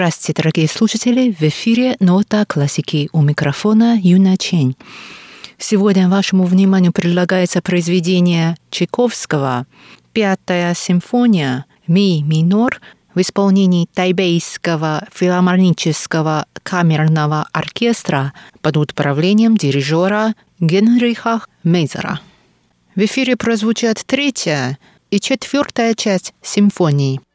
Здравствуйте, дорогие слушатели! В эфире «Нота классики» у микрофона Юна Чень. Сегодня вашему вниманию предлагается произведение Чайковского «Пятая симфония ми минор» в исполнении Тайбейского филармонического камерного оркестра под управлением дирижера Генриха Мейзера. В эфире прозвучат третья и четвертая часть симфонии –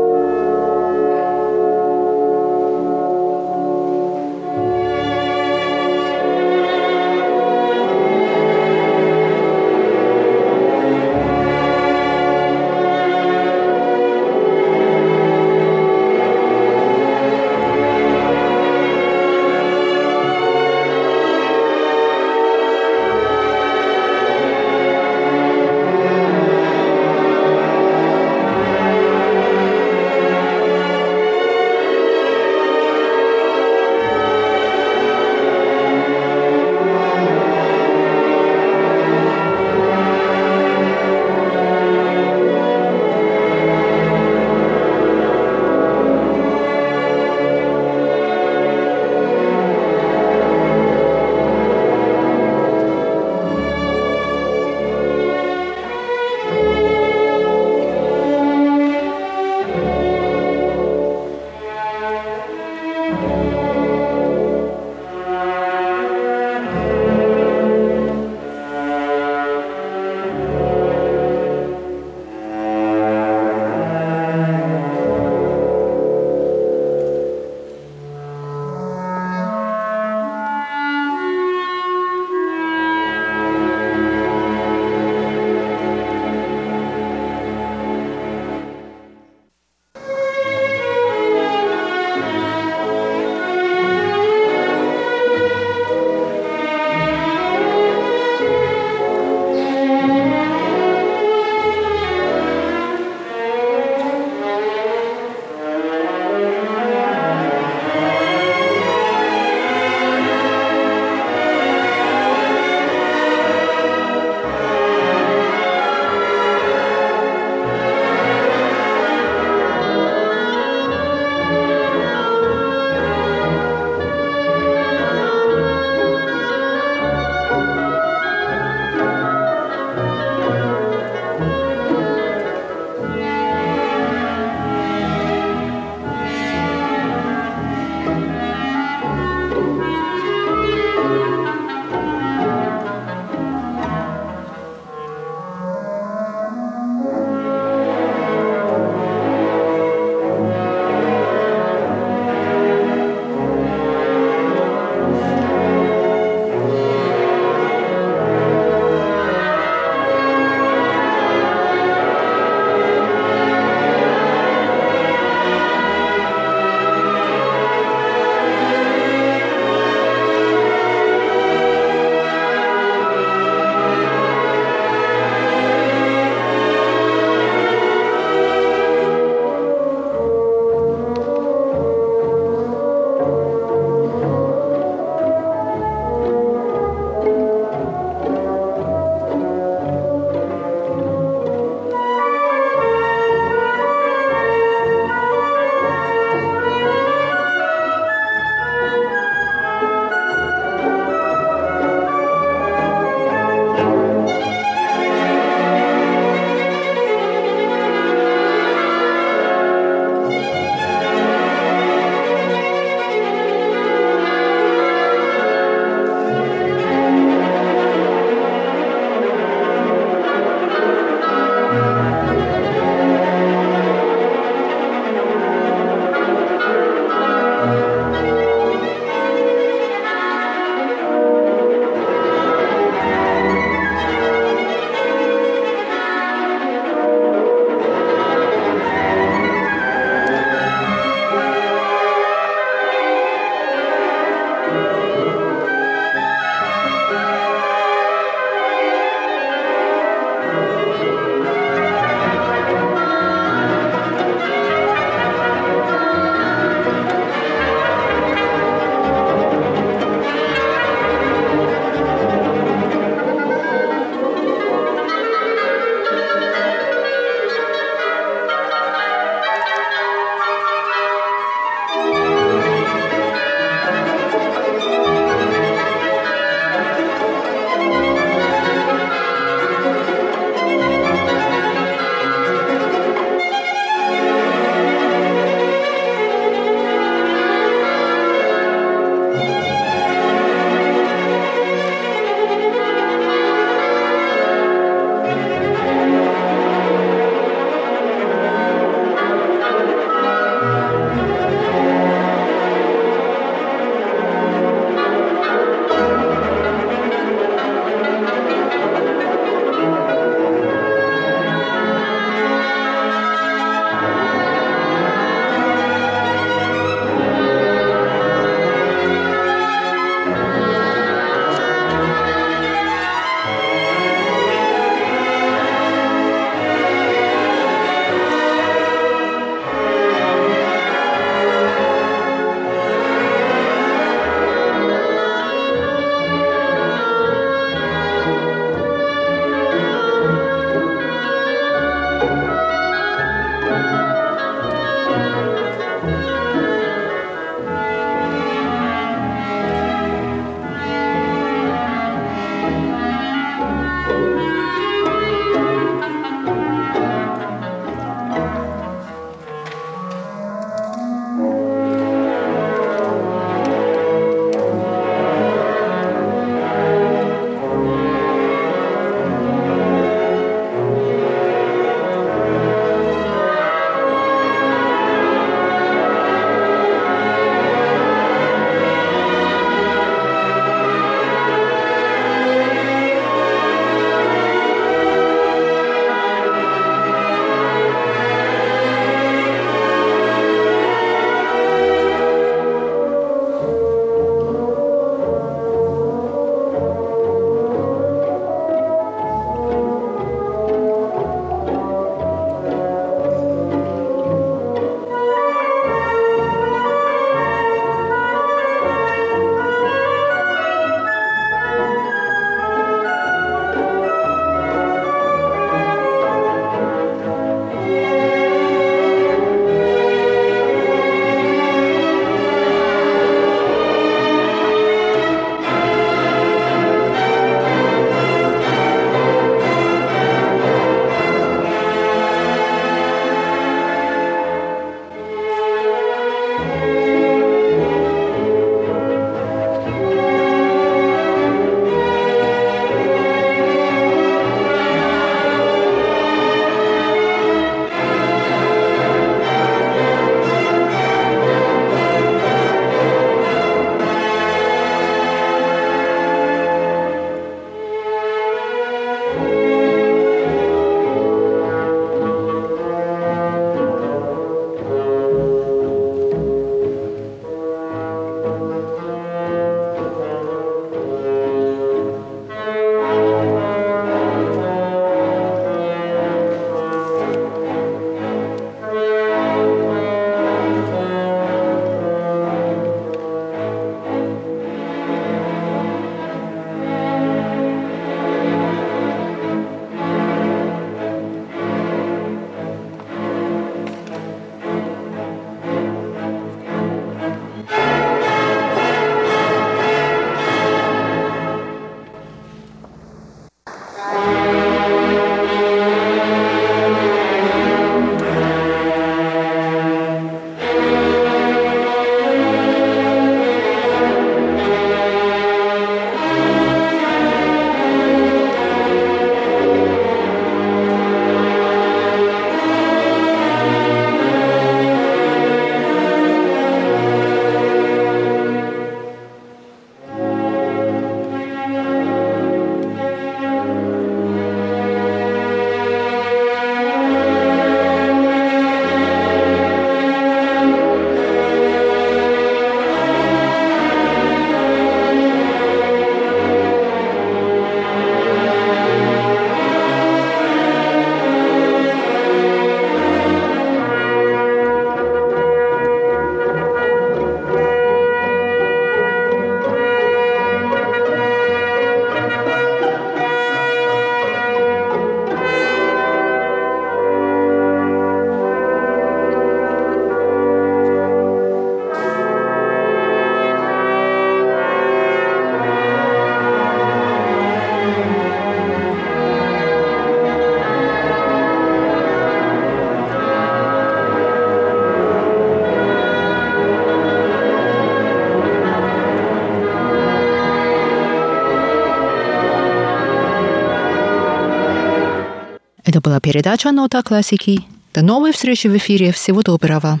Это была передача «Нота классики». До новой встречи в эфире. Всего доброго.